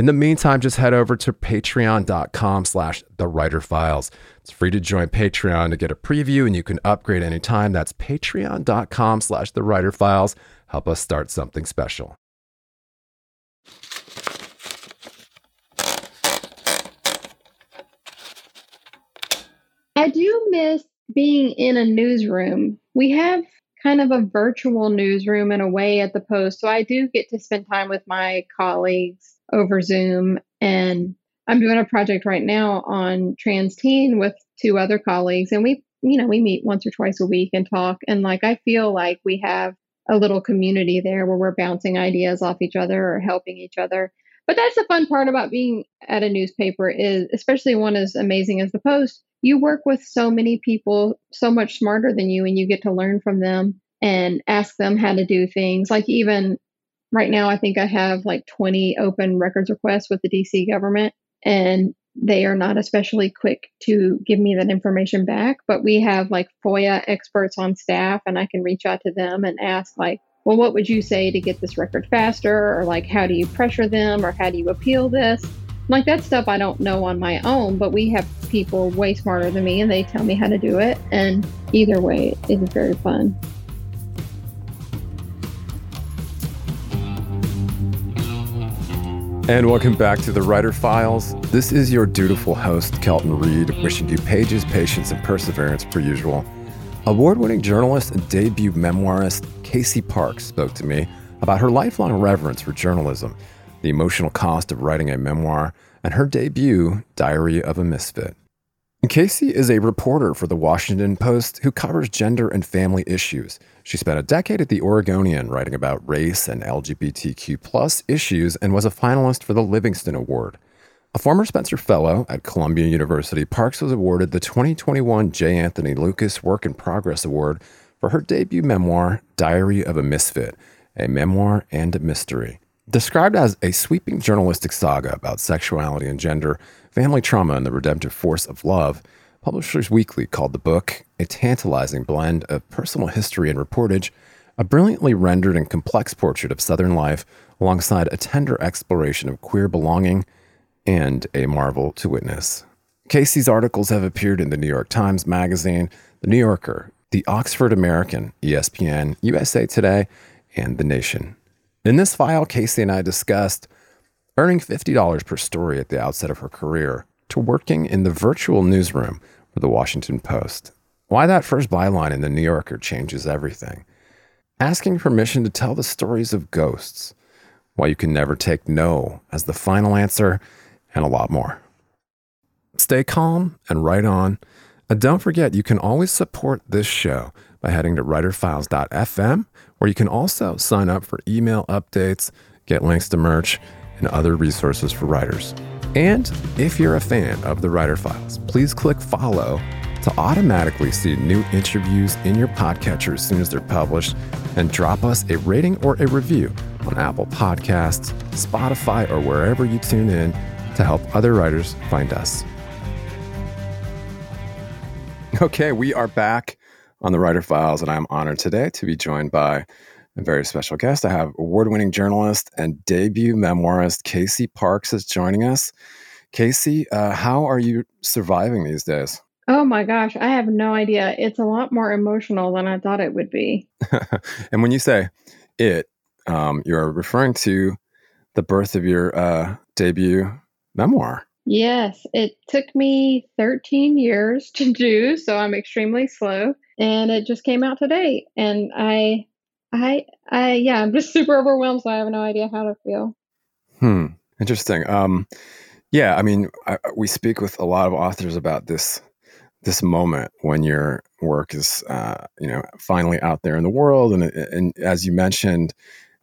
In the meantime, just head over to patreon.com slash the writer files. It's free to join Patreon to get a preview and you can upgrade anytime. That's patreon.com slash the writer files. Help us start something special. I do miss being in a newsroom. We have kind of a virtual newsroom in a way at the Post. So I do get to spend time with my colleagues over Zoom. And I'm doing a project right now on trans teen with two other colleagues. And we, you know, we meet once or twice a week and talk. And like, I feel like we have a little community there where we're bouncing ideas off each other or helping each other. But that's the fun part about being at a newspaper is especially one as amazing as the Post. You work with so many people so much smarter than you and you get to learn from them and ask them how to do things. Like even right now, I think I have like 20 open records requests with the DC government, and they are not especially quick to give me that information back. But we have like FOIA experts on staff, and I can reach out to them and ask, like, well, what would you say to get this record faster? Or like, how do you pressure them? Or how do you appeal this? Like, that stuff I don't know on my own, but we have people way smarter than me, and they tell me how to do it. And either way, it is very fun. And welcome back to the Writer Files. This is your dutiful host, Kelton Reid, wishing you pages, patience, and perseverance per usual. Award winning journalist and debut memoirist Casey Parks spoke to me about her lifelong reverence for journalism, the emotional cost of writing a memoir, and her debut, Diary of a Misfit. Casey is a reporter for the Washington Post who covers gender and family issues. She spent a decade at the Oregonian writing about race and LGBTQ plus issues and was a finalist for the Livingston Award. A former Spencer Fellow at Columbia University, Parks was awarded the 2021 J. Anthony Lukas Work in Progress Award for her debut memoir, Diary of a Misfit, a memoir and a mystery. Described as a sweeping journalistic saga about sexuality and gender, family trauma, and the redemptive force of love, Publishers Weekly called the book a tantalizing blend of personal history and reportage, a brilliantly rendered and complex portrait of Southern life, alongside a tender exploration of queer belonging, and a marvel to witness. Casey's articles have appeared in the New York Times Magazine, The New Yorker, The Oxford American, ESPN, USA Today, and The Nation. In this file, Casey and I discussed earning $50 per story at the outset of her career, to working in the virtual newsroom for the Washington Post. Why that first byline in the New Yorker changes everything. Asking permission to tell the stories of ghosts. Why you can never take no as the final answer, and a lot more. Stay calm and write on. And don't forget, you can always support this show by heading to writerfiles.fm, where you can also sign up for email updates, get links to merch, and other resources for writers. And if you're a fan of the Writer Files, please click follow to automatically see new interviews in your podcatcher as soon as they're published and drop us a rating or a review on Apple Podcasts, Spotify, or wherever you tune in to help other writers find us. Okay, we are back on the Writer Files, and I'm honored today to be joined by a very special guest. I have award winning journalist and debut memoirist Casey Parks is joining us. Casey, uh, how are you surviving these days? Oh my gosh, I have no idea. It's a lot more emotional than I thought it would be. and when you say it, um, you're referring to the birth of your uh, debut memoir. Yes, it took me 13 years to do, so I'm extremely slow. And it just came out today. And I, I, I, yeah, I'm just super overwhelmed. So I have no idea how to feel. Hmm. Interesting. Um, yeah, I mean, I, we speak with a lot of authors about this this moment when your work is, uh, you know, finally out there in the world, and and as you mentioned,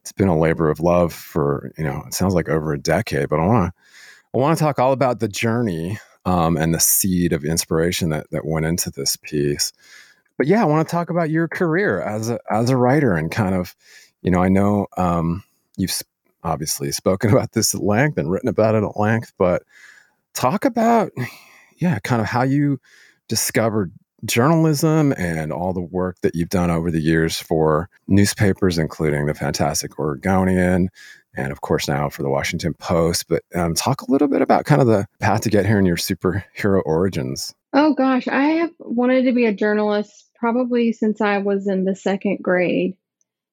it's been a labor of love for you know, it sounds like over a decade. But I want to I want to talk all about the journey um, and the seed of inspiration that that went into this piece. But yeah, I want to talk about your career as a as a writer and kind of, you know, I know um, you've obviously spoken about this at length and written about it at length, but talk about, yeah, kind of how you discovered journalism and all the work that you've done over the years for newspapers, including the fantastic Oregonian, and of course now for the Washington Post. But um, talk a little bit about kind of the path to get here and your superhero origins. Oh gosh, I have wanted to be a journalist probably since I was in the second grade.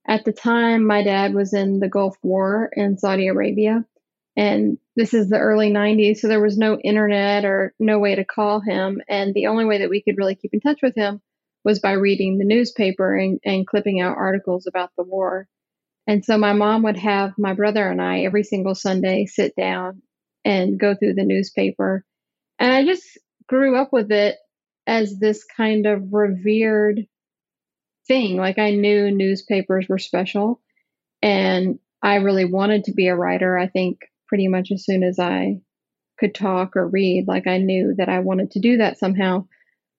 At the time, my dad was in the Gulf War in Saudi Arabia. And this is the early 90s, so there was no internet or no way to call him. And the only way that we could really keep in touch with him was by reading the newspaper and, and clipping out articles about the war. And so my mom would have my brother and I every single Sunday sit down and go through the newspaper. And I just grew up with it as this kind of revered thing. Like I knew newspapers were special and I really wanted to be a writer. I think pretty much as soon as I could talk or read, like I knew that I wanted to do that somehow.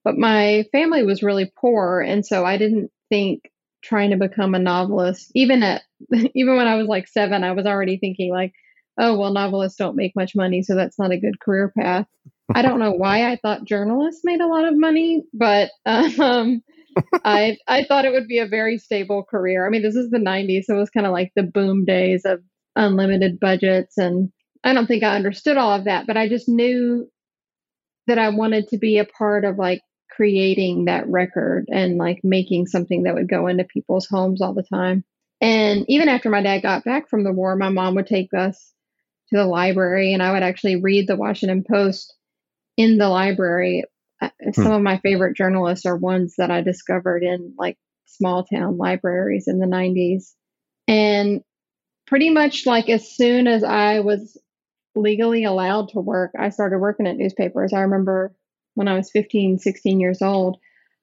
But my family was really poor and so I didn't think trying to become a novelist even at even when I was like 7 I was already thinking like oh well novelists don't make much money so that's not a good career path. I don't know why I thought journalists made a lot of money, but um I I thought it would be a very stable career. I mean, this is the 90s, so it was kind of like the boom days of unlimited budgets and I don't think I understood all of that, but I just knew that I wanted to be a part of like creating that record and like making something that would go into people's homes all the time. And even after my dad got back from the war, my mom would take us to the library and I would actually read the Washington Post in the library uh, some hmm. of my favorite journalists are ones that I discovered in like small town libraries in the 90s. And pretty much like as soon as I was legally allowed to work, I started working at newspapers. I remember when I was 15, 16 years old,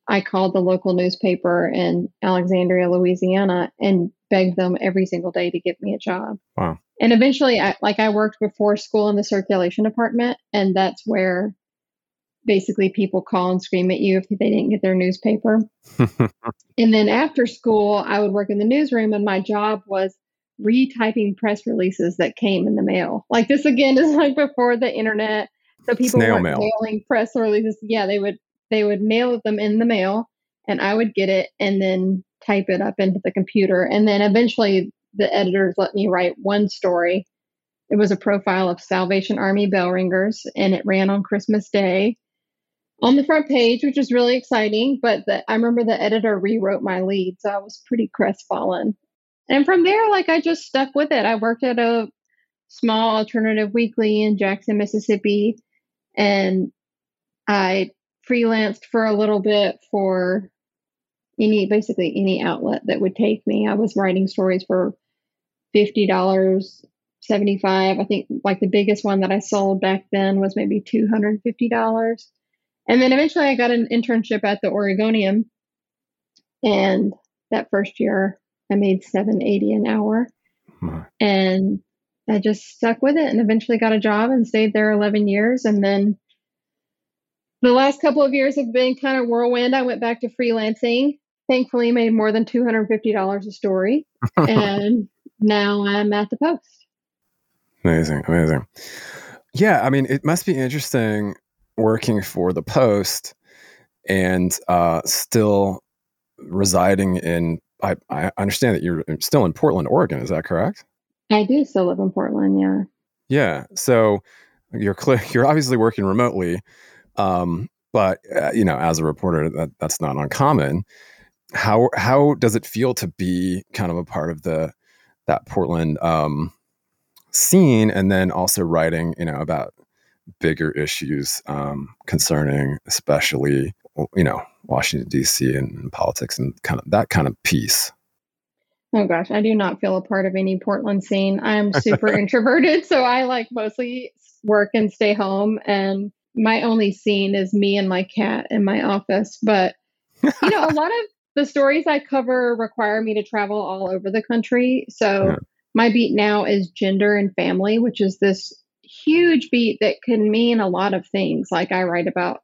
I called the local newspaper in Alexandria, Louisiana, and begged them every single day to get me a job. Wow. And eventually, I, like I worked before school in the circulation department, and that's where basically people call and scream at you if they didn't get their newspaper. and then after school, I would work in the newsroom, and my job was retyping press releases that came in the mail. Like this again is like before the internet, so people were mailing press releases. Yeah, they would they would mail them in the mail, and I would get it and then type it up into the computer, and then eventually the editors let me write one story. It was a profile of Salvation Army bell ringers, and it ran on Christmas Day on the front page, which was really exciting. But the, I remember the editor rewrote my lead, so I was pretty crestfallen. And from there, like I just stuck with it. I worked at a small alternative weekly in Jackson, Mississippi, and I freelanced for a little bit for any basically any outlet that would take me. I was writing stories for fifty dollars, seventy five. I think like the biggest one that I sold back then was maybe two hundred fifty dollars. And then eventually I got an internship at the Oregonian. And that first year I made 780 an hour. And I just stuck with it and eventually got a job and stayed there 11 years. And then the last couple of years have been kind of whirlwind. I went back to freelancing. Thankfully, made more than $250 a story. and now I'm at the Post. Amazing. Amazing. Yeah. I mean, it must be interesting working for the Post and uh, still residing in. I, I understand that you're still in Portland, Oregon. Is that correct? I do still live in Portland. Yeah. Yeah. So you're clear. You're obviously working remotely, um, but uh, you know, as a reporter, that that's not uncommon. How how does it feel to be kind of a part of the that Portland um, scene, and then also writing, you know, about bigger issues um, concerning, especially, you know, Washington D.C. and politics and kind of that kind of piece? Oh gosh, I do not feel a part of any Portland scene. I'm super introverted, so I like mostly work and stay home. And my only scene is me and my cat in my office. But you know, a lot of the stories I cover require me to travel all over the country. So yeah. my beat now is gender and family, which is this huge beat that can mean a lot of things. Like I write about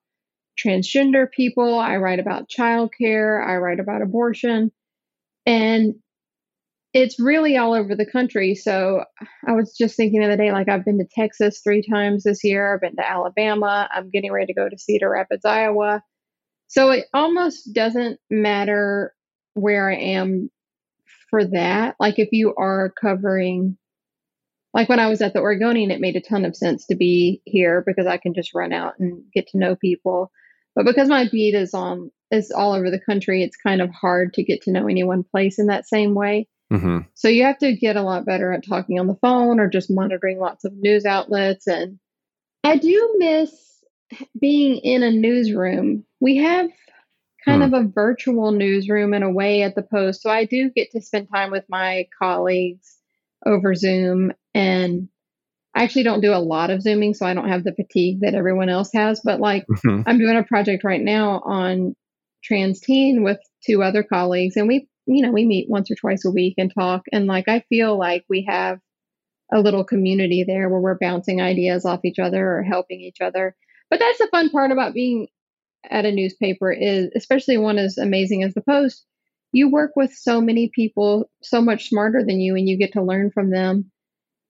transgender people, I write about childcare, I write about abortion. And it's really all over the country. So I was just thinking the other day, like I've been to Texas three times this year. I've been to Alabama. I'm getting ready to go to Cedar Rapids, Iowa. So it almost doesn't matter where I am for that. Like if you are covering, like when I was at the Oregonian, it made a ton of sense to be here because I can just run out and get to know people. But because my beat is on is all over the country, it's kind of hard to get to know any one place in that same way. Mm-hmm. So you have to get a lot better at talking on the phone or just monitoring lots of news outlets. And I do miss being in a newsroom. We have kind hmm. of a virtual newsroom in a way at the Post. So I do get to spend time with my colleagues over Zoom. And I actually don't do a lot of Zooming, so I don't have the fatigue that everyone else has. But like mm-hmm. I'm doing a project right now on trans teen with two other colleagues, and we you know, we meet once or twice a week and talk. And like, I feel like we have a little community there where we're bouncing ideas off each other or helping each other. But that's the fun part about being at a newspaper is especially one as amazing as the Post. You work with so many people so much smarter than you and you get to learn from them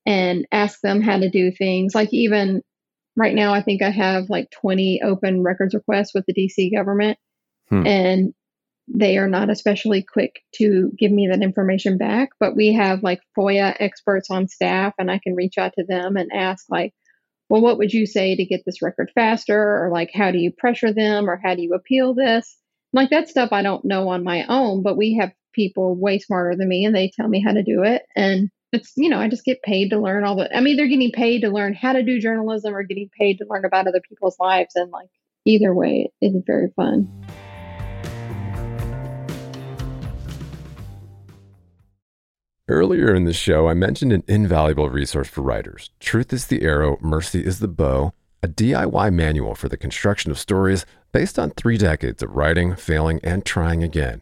and ask them how to do things. Like even right now I think I have like 20 open records requests with the DC government. Hmm. And they are not especially quick to give me that information back but we have like foia experts on staff and i can reach out to them and ask like well what would you say to get this record faster or like how do you pressure them or how do you appeal this like that stuff i don't know on my own but we have people way smarter than me and they tell me how to do it and it's you know i just get paid to learn all the i mean they're getting paid to learn how to do journalism or getting paid to learn about other people's lives and like either way it's very fun Earlier in the show, I mentioned an invaluable resource for writers Truth is the Arrow, Mercy is the Bow, a DIY manual for the construction of stories based on three decades of writing, failing, and trying again.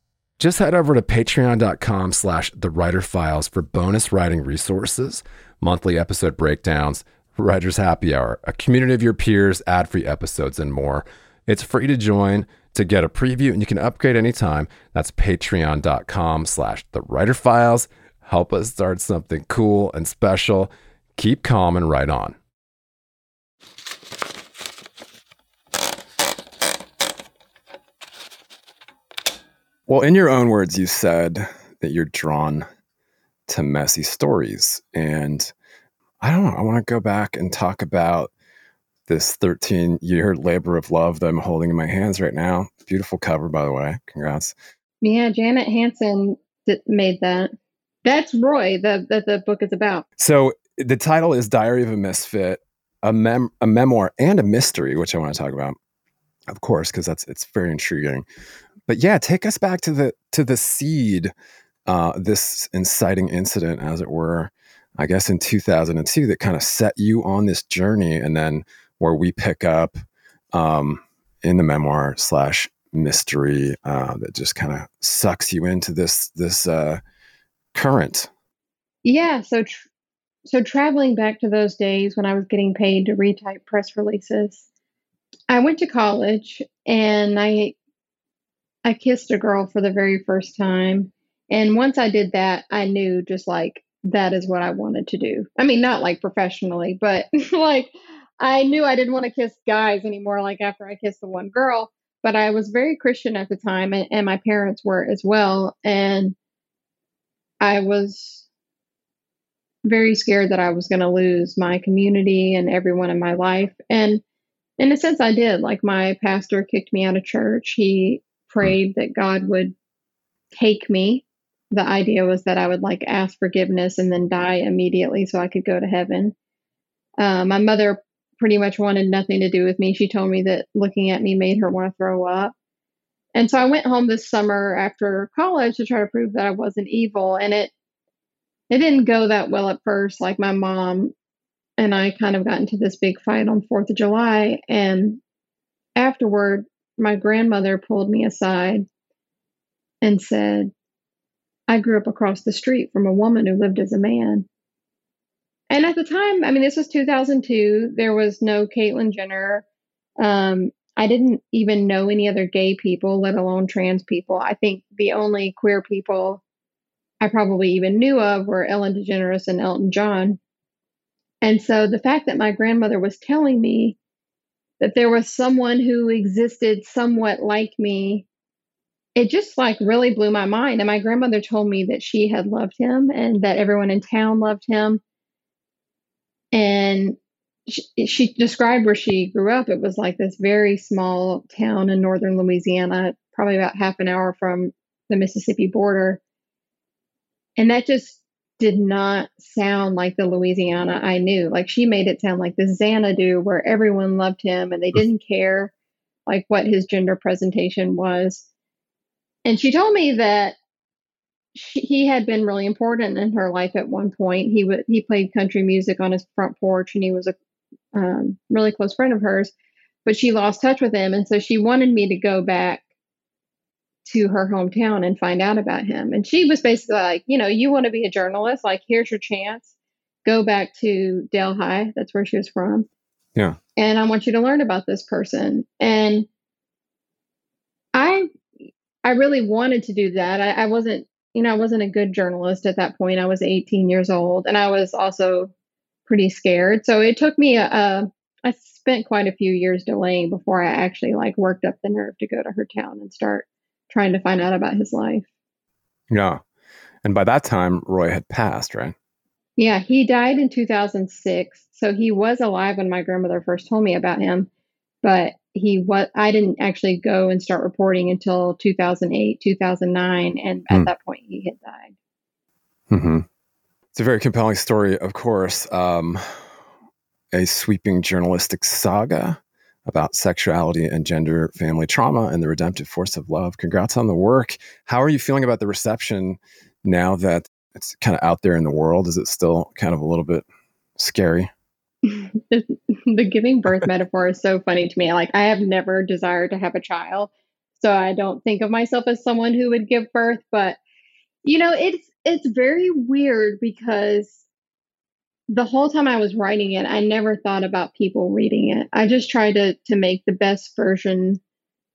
Just head over to patreon.com slash the writer files for bonus writing resources, monthly episode breakdowns, writer's happy hour, a community of your peers, ad free episodes, and more. It's free to join to get a preview and you can upgrade anytime. That's patreon.com slash the writer files. Help us start something cool and special. Keep calm and write on. Well, in your own words, you said that you're drawn to messy stories. And I don't know, I want to go back and talk about this 13 year labor of love that I'm holding in my hands right now. Beautiful cover, by the way. Congrats. Yeah, Janet Hanson made that. That's Roy that the, the book is about. So the title is Diary of a Misfit, a mem a memoir and a mystery, which I want to talk about, of course, because that's it's very intriguing. But yeah, take us back to the to the seed, uh, this inciting incident, as it were, I guess in 2002, that kind of set you on this journey, and then where we pick up um, in the memoir slash mystery uh, that just kind of sucks you into this this uh, current. Yeah. So, tr- so traveling back to those days when I was getting paid to retype press releases, I went to college and I I kissed a girl for the very first time. And once I did that, I knew just like that is what I wanted to do. I mean, not like professionally, but like I knew I didn't want to kiss guys anymore, like after I kissed the one girl. But I was very Christian at the time, and, and my parents were as well. And I was very scared that I was going to lose my community and everyone in my life. And in a sense, I did. Like my pastor kicked me out of church. He prayed that God would take me. The idea was that I would like ask forgiveness and then die immediately so I could go to heaven. Uh, my mother pretty much wanted nothing to do with me. She told me that looking at me made her want to throw up. And so I went home this summer after college to try to prove that I wasn't evil. And it it didn't go that well at first. Like my mom and I kind of got into this big fight on Fourth of July. And afterward, my grandmother pulled me aside and said, I grew up across the street from a woman who lived as a man. And at the time, I mean, this was 2002. There was no Caitlyn Jenner. Um, I didn't even know any other gay people, let alone trans people. I think the only queer people I probably even knew of were Ellen DeGeneres and Elton John. And so the fact that my grandmother was telling me that there was someone who existed somewhat like me, it just like really blew my mind. And my grandmother told me that she had loved him and that everyone in town loved him. And she, she described where she grew up. It was like this very small town in northern Louisiana, probably about half an hour from the Mississippi border. And that just did not sound like the Louisiana I knew. Like she made it sound like the Xanadu where everyone loved him and they didn't care like what his gender presentation was. And she told me that she, he had been really important in her life at one point. He would he played country music on his front porch, and he was a um, really close friend of hers. But she lost touch with him, and so she wanted me to go back to her hometown and find out about him. And she was basically like, you know, you want to be a journalist? Like, here's your chance. Go back to Delhi. That's where she was from. Yeah. And I want you to learn about this person. And I I really wanted to do that. I, I wasn't you know, I wasn't a good journalist at that point. I was 18 years old and I was also pretty scared. So it took me a, a I spent quite a few years delaying before I actually like worked up the nerve to go to her town and start trying to find out about his life. Yeah. And by that time Roy had passed, right? Yeah, he died in 2006. So he was alive when my grandmother first told me about him, but he what I didn't actually go and start reporting until 2008, 2009, and at hmm. that point he had died. Mm-hmm. It's a very compelling story, of course. Um, a sweeping journalistic saga about sexuality and gender family trauma and the redemptive force of love. Congrats on the work. How are you feeling about the reception now that it's kind of out there in the world? Is it still kind of a little bit scary? the, giving birth metaphor is so funny to me. Like I have never desired to have a child, so I don't think of myself as someone who would give birth. But you know, it's it's very weird because the whole time I was writing it, I never thought about people reading it. I just tried to to make the best version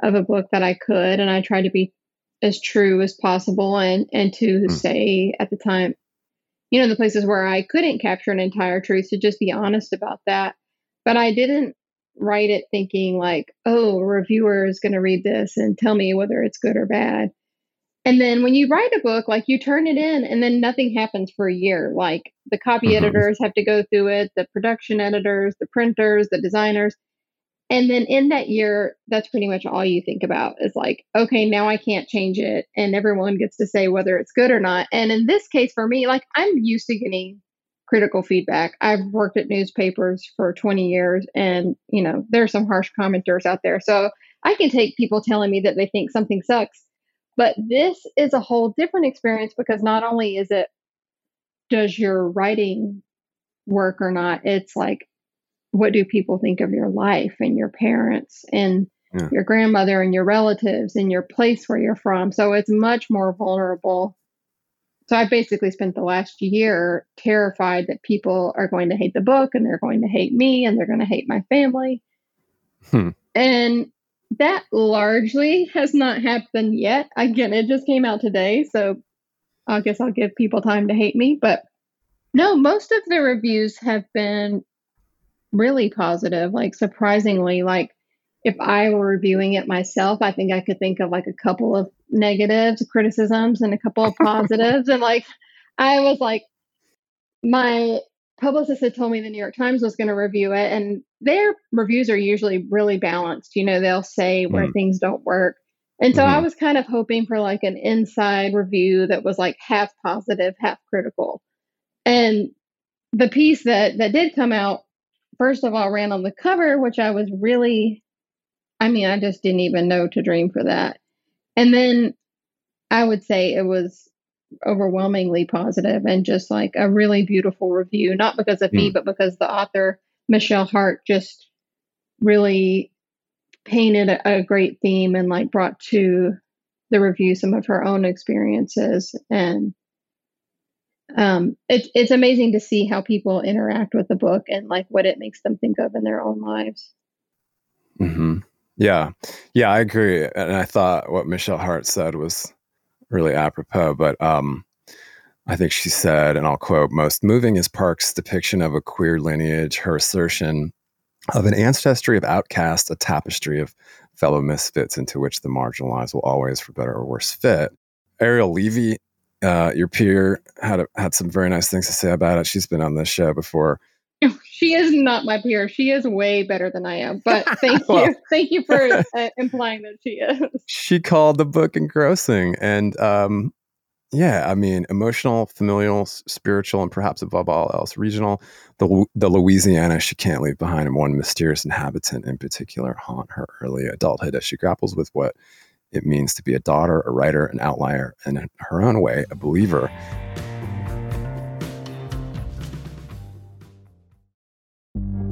of a book that I could, and I tried to be as true as possible and and to mm. say at the time you know, the places where I couldn't capture an entire truth to just be honest about that. But I didn't write it thinking like, oh, a reviewer is going to read this and tell me whether it's good or bad. And then when you write a book, like you turn it in and then nothing happens for a year. Like the copy mm-hmm. editors have to go through it, the production editors, the printers, the designers. And then in that year, that's pretty much all you think about is like, okay, now I can't change it. And everyone gets to say whether it's good or not. And in this case, for me, like I'm used to getting critical feedback. I've worked at newspapers for 20 years and, you know, there are some harsh commenters out there. So I can take people telling me that they think something sucks. But this is a whole different experience because not only is it does your writing work or not, it's like what do people think of your life and your parents and yeah. your grandmother and your relatives and your place where you're from. So it's much more vulnerable so I basically spent the last year terrified that people are going to hate the book and they're going to hate me and they're going to hate my family. Hmm. And that largely has not happened yet. Again, it just came out today. So I guess I'll give people time to hate me. But no, most of the reviews have been really positive, like surprisingly, like if I were reviewing it myself, I think I could think of like a couple of negatives, criticisms, and a couple of positives. and like, I was like, my publicist had told me the New York Times was going to review it, and their reviews are usually really balanced. You know, they'll say where mm. things don't work. And so mm-hmm. I was kind of hoping for like an inside review that was like half positive, half critical. And the piece that that did come out, first of all, ran on the cover, which I was really I mean, I just didn't even know to dream for that. And then I would say it was overwhelmingly positive and just like a really beautiful review, not because of mm. me, hmm. but because the author, Michelle Hart, just really painted a, a great theme and like brought to the review some of her own experiences. And um, it, it's amazing to see how people interact with the book and like what it makes them think of in their own lives. Mm-hmm. Yeah. Yeah, I agree. And I thought what Michelle Hart said was really apropos, but um, I think she said, and I'll quote, most moving is Park's depiction of a queer lineage, her assertion of an ancestry of outcasts, a tapestry of fellow misfits into which the marginalized will always, for better or worse, fit. Ariel Levy, uh, your peer, had a, had some very nice things to say about it. She's been on this show before. She is not my peer. She is way better than I am. But thank well, you, thank you for uh, implying that she is. She called the book engrossing, and um, yeah, I mean, emotional, familial, spiritual, and perhaps above all else, regional. The the Louisiana she can't leave behind, and one mysterious inhabitant in particular haunt her early adulthood as she grapples with what it means to be a daughter, a writer, an outlier, and in her own way, a believer.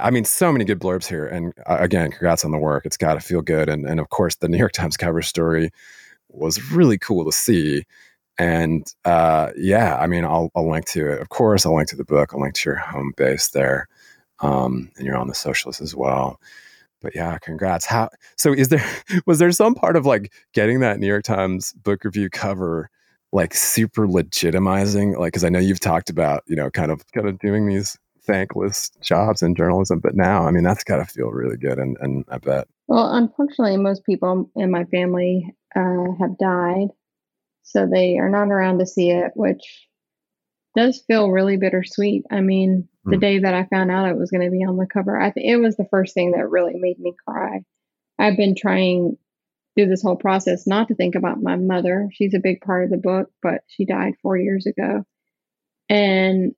I mean, so many good blurbs here. And uh, again, congrats on the work. It's got to feel good. And, and of course, the New York Times cover story was really cool to see. And uh, yeah, I mean, I'll, I'll link to it. Of course, I'll link to the book. I'll link to your home base there. Um, and you're on the socialist as well. But yeah, congrats. How so? Is there was there some part of like getting that New York Times book review cover like super legitimizing? Like, because I know you've talked about you know kind of kind of doing these thankless jobs in journalism. But now, I mean, that's got to feel really good. And, and I bet. Well, unfortunately, most people in my family uh, have died. So they are not around to see it, which does feel really bittersweet. I mean, the mm. day that I found out it was going to be on the cover, I think it was the first thing that really made me cry. I've been trying through this whole process not to think about my mother. She's a big part of the book, but she died four years ago. And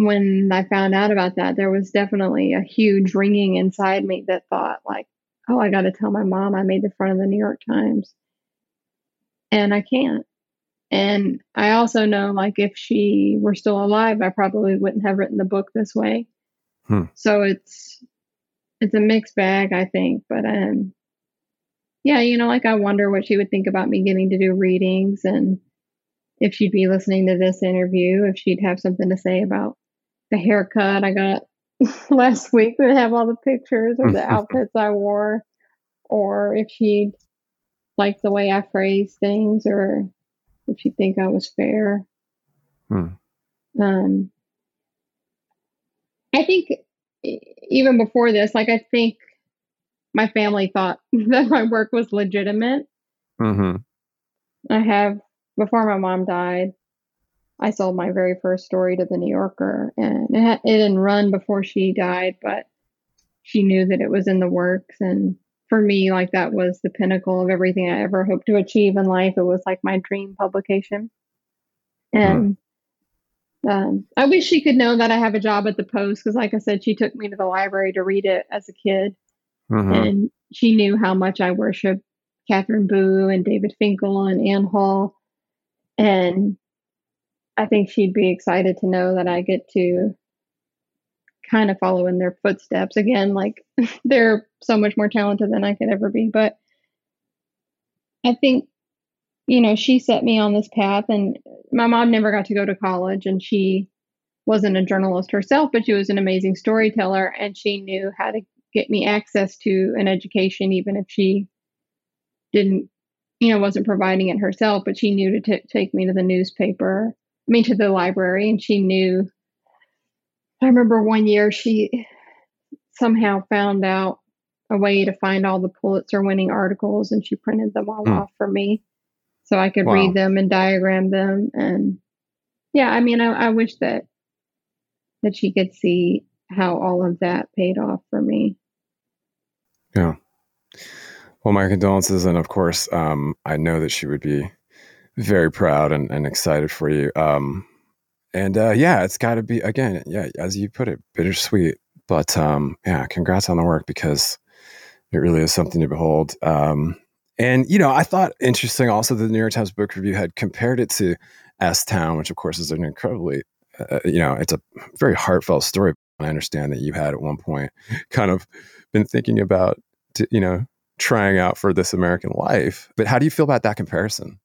when I found out about that, there was definitely a huge ringing inside me that thought, like, oh, I got to tell my mom I made the front of the New York Times. And I can't. And I also know, like, if she were still alive, I probably wouldn't have written the book this way. Hmm. So it's it's a mixed bag, I think. But um, yeah, you know, like I wonder what she would think about me getting to do readings and if she'd be listening to this interview, if she'd have something to say about the haircut I got last week that have all the pictures of the outfits I wore, or if she'd like the way I phrase things, or if she'd think I was fair. Hmm. Um, I think even before this, like I think my family thought that my work was legitimate. Mm-hmm. I have before my mom died. I sold my very first story to the New Yorker, and it, had, it didn't run before she died, but she knew that it was in the works. And for me, like that was the pinnacle of everything I ever hoped to achieve in life. It was like my dream publication. And mm-hmm. um, I wish she could know that I have a job at the Post because, like I said, she took me to the library to read it as a kid. Mm-hmm. And she knew how much I worship Katherine Boo and David Finkel and Anne Hull. And I think she'd be excited to know that I get to kind of follow in their footsteps. Again, like they're so much more talented than I could ever be. But I think, you know, she set me on this path, and my mom never got to go to college, and she wasn't a journalist herself, but she was an amazing storyteller, and she knew how to get me access to an education, even if she didn't, you know, wasn't providing it herself, but she knew to t- take me to the newspaper, Mean, to the library, and she knew. I remember one year she somehow found out a way to find all the Pulitzer winning articles and she printed them all mm. off for me so I could wow. read them and diagram them. And yeah, I mean, I, I wish that that she could see how all of that paid off for me. Yeah. Well, my condolences. And of course, um, I know that she would be very proud and, and excited for you. Um, and uh, yeah, it's got to be, again, yeah, as you put it, bittersweet. But um, yeah, congrats on the work because it really is something to behold. Um, and, you know, I thought interesting also the New York Times Book Review had compared it to S Town, which of course is an incredibly, uh, you know, it's a very heartfelt story. I understand that you had at one point kind of been thinking about, to, you know, trying out for this American life. But how do you feel about that comparison?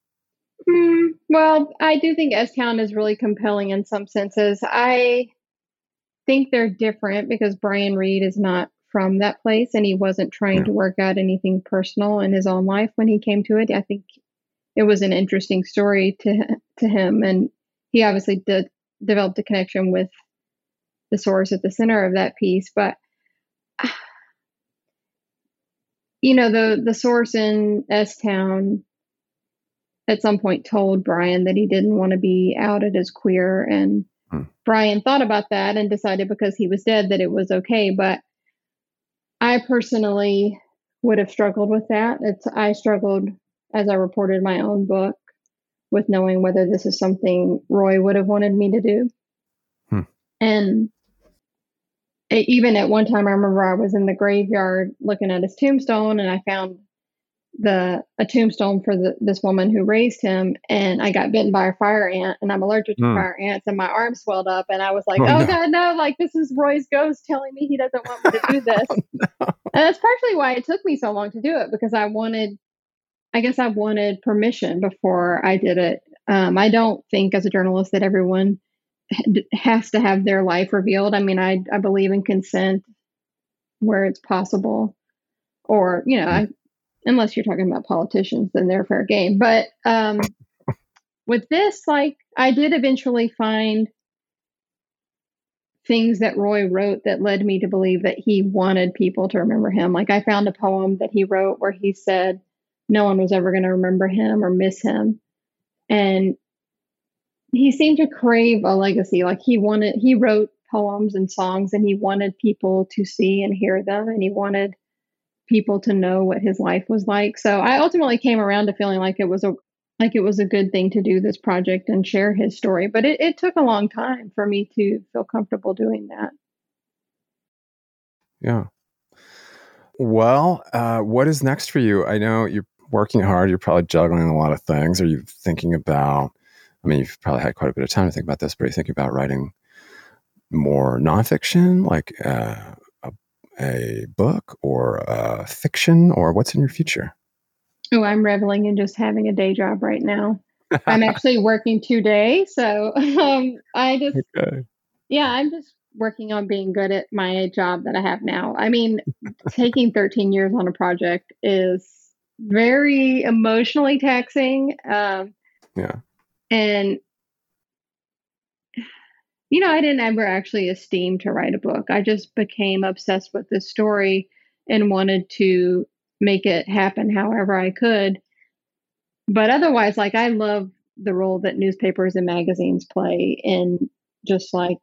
Well, I do think S Town is really compelling in some senses. I think they're different because Brian Reed is not from that place and he wasn't trying yeah. to work out anything personal in his own life when he came to it. I think it was an interesting story to to him and he obviously did developed a connection with the source at the center of that piece, but you know the the source in S Town at some point told Brian that he didn't want to be outed as queer. And hmm. Brian thought about that and decided because he was dead that it was okay. But I personally would have struggled with that. It's I struggled as I reported my own book with knowing whether this is something Roy would have wanted me to do. Hmm. And even at one time, I remember I was in the graveyard looking at his tombstone and I found the a tombstone for the, this woman who raised him and I got bitten by a fire ant and I'm allergic to mm. fire ants and my arm swelled up and I was like, oh, oh no. god, no, like this is Roy's ghost telling me he doesn't want me to do this. oh, no. And that's partially why it took me so long to do it because I wanted, I guess I wanted permission before I did it. Um, I don't think as a journalist that everyone has to have their life revealed. I mean, I, I believe in consent where it's possible or, you know, I, unless you're talking about politicians, then they're fair game. But um, with this, like, I did eventually find things that Roy wrote that led me to believe that he wanted people to remember him. Like, I found a poem that he wrote where he said no one was ever going to remember him or miss him. And he seemed to crave a legacy. Like, he wanted, he wrote poems and songs and he wanted people to see and hear them. And he wanted people to know what his life was like. So I ultimately came around to feeling like it was a like it was a good thing to do this project and share his story. But it, it took a long time for me to feel comfortable doing that. Yeah. Well, uh, what is next for you? I know you're working hard. You're probably juggling a lot of things. Are you thinking about? I mean, you've probably had quite a bit of time to think about this, but are you thinking about writing more nonfiction, like uh, a, book or a fiction, or what's in your future? Oh, I'm reveling in just having a day job right now. I'm actually working today, so um, I just okay. yeah, I'm just working on being good at my job that I have now. I mean, taking 13 years on a project is very emotionally taxing. Um, yeah, and you know, I didn't ever actually esteem to write a book. I just became obsessed with this story and wanted to make it happen however I could. But otherwise, like I love the role that newspapers and magazines play in just like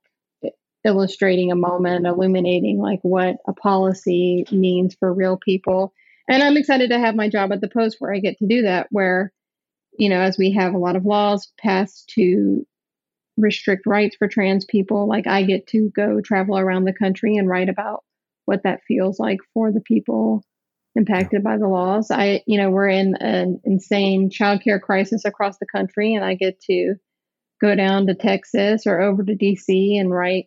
illustrating a moment, illuminating like what a policy means for real people. And I'm excited to have my job at the Post where I get to do that, where, you know, as we have a lot of laws passed to restrict rights for trans people, like I get to go travel around the country and write about what that feels like for the people impacted by the laws. I, you know, we're in an insane childcare crisis across the country, and I get to go down to Texas or over to DC and write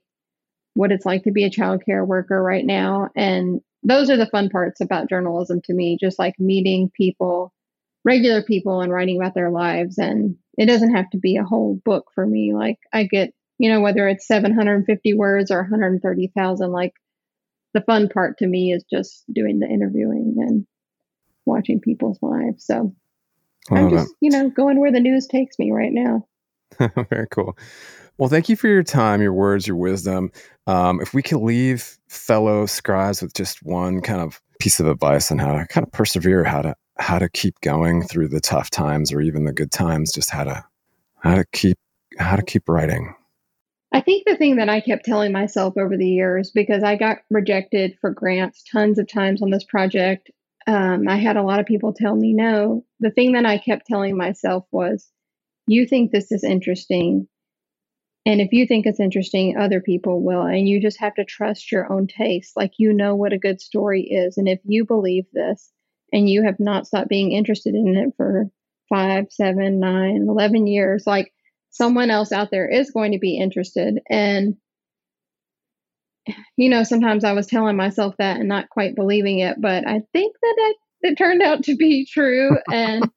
what it's like to be a childcare worker right now. And those are the fun parts about journalism to me, just like meeting people, regular people, and writing about their lives. And it doesn't have to be a whole book for me. Like I get, you know, whether it's 750 words or 130,000, like the fun part to me is just doing the interviewing and watching people's lives. So I'm just, that. you know, going where the news takes me right now. Very cool. Well, thank you for your time, your words, your wisdom. Um, if we could leave fellow scribes with just one kind of piece of advice on how to kind of persevere, how to how to keep going through the tough times or even the good times, just how to how to keep how to keep writing. I think the thing that I kept telling myself over the years, because I got rejected for grants tons of times on this project, um, I had a lot of people tell me no. The thing that I kept telling myself was, you think this is interesting. And if you think it's interesting, other people will. And you just have to trust your own taste. Like you know what a good story is. And if you believe this and you have not stopped being interested in it for five, seven, nine, eleven years, like someone else out there is going to be interested. And, you know, sometimes I was telling myself that and not quite believing it, but I think that it, it turned out to be true. And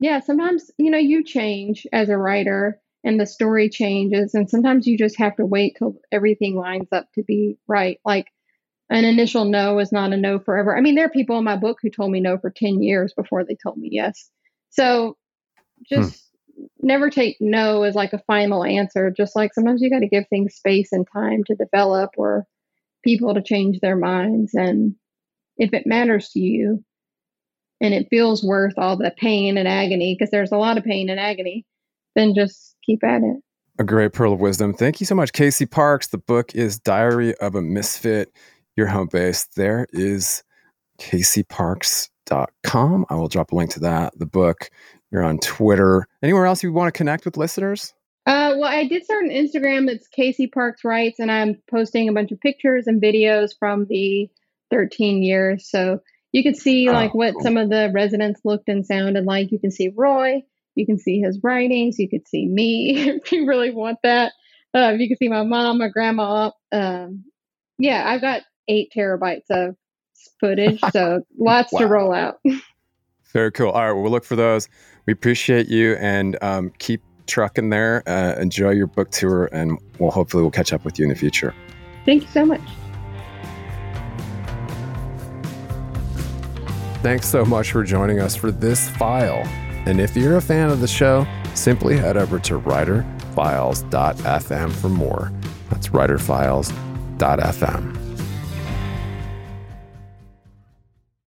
yeah, sometimes, you know, you change as a writer and the story changes. And sometimes you just have to wait till everything lines up to be right. Like, an initial no is not a no forever. I mean, there are people in my book who told me no for 10 years before they told me yes. So just hmm never take no as like a final answer. Just like sometimes you got to give things space and time to develop or people to change their minds. And if it matters to you and it feels worth all the pain and agony, because there's a lot of pain and agony, then just keep at it. A great pearl of wisdom. Thank you so much, Casey Parks. The book is Diary of a Misfit. Your home base there is caseyparks.com. I will drop a link to that. The book you're on Twitter. Anywhere else you want to connect with listeners? Uh, well, I did start an Instagram. It's Casey Parks Writes, and I'm posting a bunch of pictures and videos from the 13 years. So you can see oh, like what cool. some of the residents looked and sounded like. You can see Roy. You can see his writings. You could see me if you really want that. Uh, you can see my mom, my grandma. Um, yeah, I've got eight terabytes of footage, so lots wow. to roll out. Very cool. All right, well, we'll look for those. We appreciate you and um, keep trucking there. Uh, enjoy your book tour, and we'll hopefully we'll catch up with you in the future. Thank you so much. Thanks so much for joining us for this file. And if you're a fan of the show, simply head over to writerfiles.fm for more. That's writerfiles.fm.